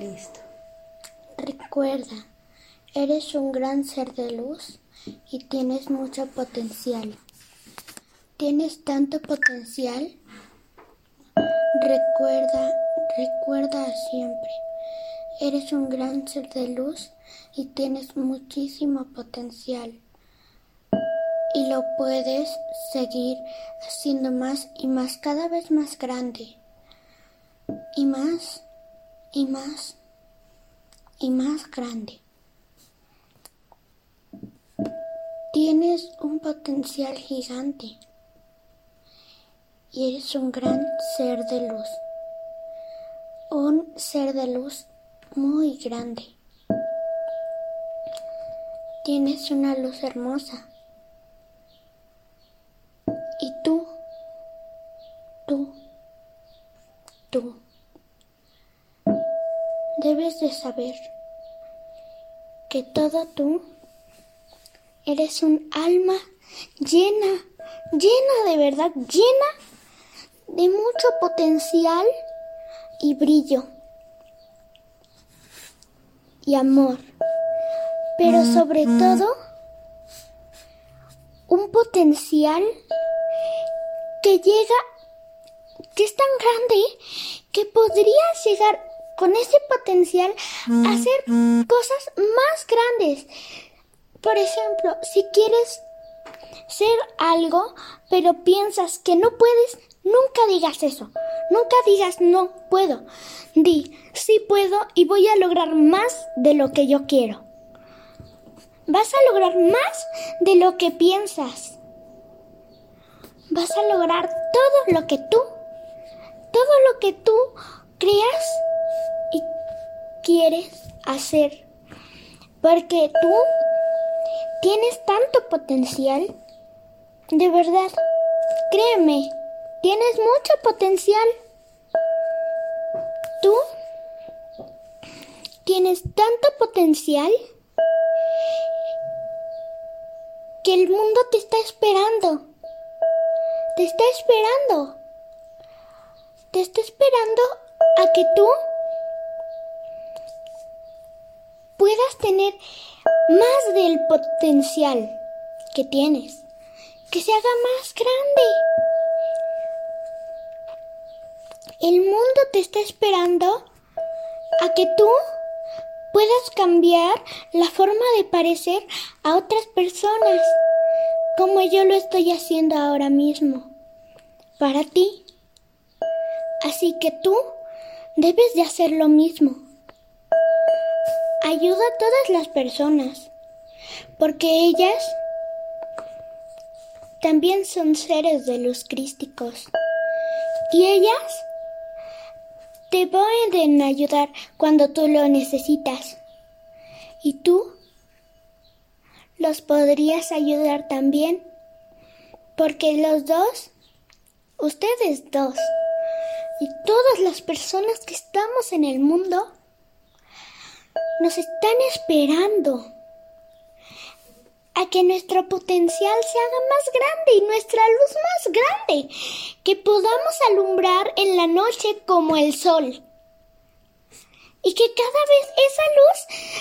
Listo. Recuerda, eres un gran ser de luz y tienes mucho potencial. Tienes tanto potencial. Recuerda, recuerda siempre. Eres un gran ser de luz y tienes muchísimo potencial. Y lo puedes seguir haciendo más y más, cada vez más grande. Y más y más y más grande. Tienes un potencial gigante y eres un gran ser de luz. Un ser de luz muy grande. Tienes una luz hermosa. Debes de saber que todo tú eres un alma llena, llena de verdad, llena de mucho potencial y brillo y amor, pero sobre todo un potencial que llega, que es tan grande que podría llegar con ese potencial hacer cosas más grandes. Por ejemplo, si quieres ser algo, pero piensas que no puedes, nunca digas eso. Nunca digas no puedo. Di sí puedo y voy a lograr más de lo que yo quiero. Vas a lograr más de lo que piensas. Vas a lograr todo lo que tú, todo lo que tú creas quieres hacer. Porque tú tienes tanto potencial. De verdad, créeme, tienes mucho potencial. Tú tienes tanto potencial que el mundo te está esperando. Te está esperando. Te está esperando a que tú puedas tener más del potencial que tienes, que se haga más grande. El mundo te está esperando a que tú puedas cambiar la forma de parecer a otras personas, como yo lo estoy haciendo ahora mismo, para ti. Así que tú debes de hacer lo mismo ayuda a todas las personas, porque ellas también son seres de luz crísticos. Y ellas te pueden ayudar cuando tú lo necesitas. Y tú los podrías ayudar también, porque los dos, ustedes dos, y todas las personas que estamos en el mundo, nos están esperando. A que nuestro potencial se haga más grande y nuestra luz más grande, que podamos alumbrar en la noche como el sol. Y que cada vez esa luz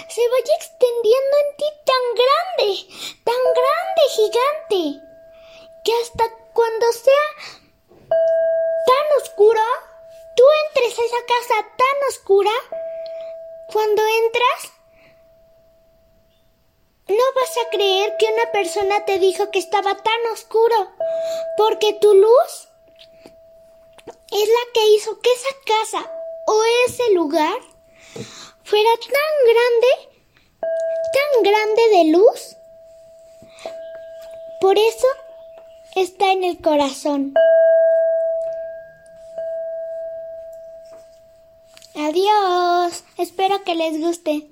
se vaya extendiendo en ti tan grande, tan grande, gigante, que hasta cuando sea tan oscuro, tú entres a esa casa tan oscura, cuando entras, no vas a creer que una persona te dijo que estaba tan oscuro, porque tu luz es la que hizo que esa casa o ese lugar fuera tan grande, tan grande de luz. Por eso está en el corazón. Adiós. Espero que les guste.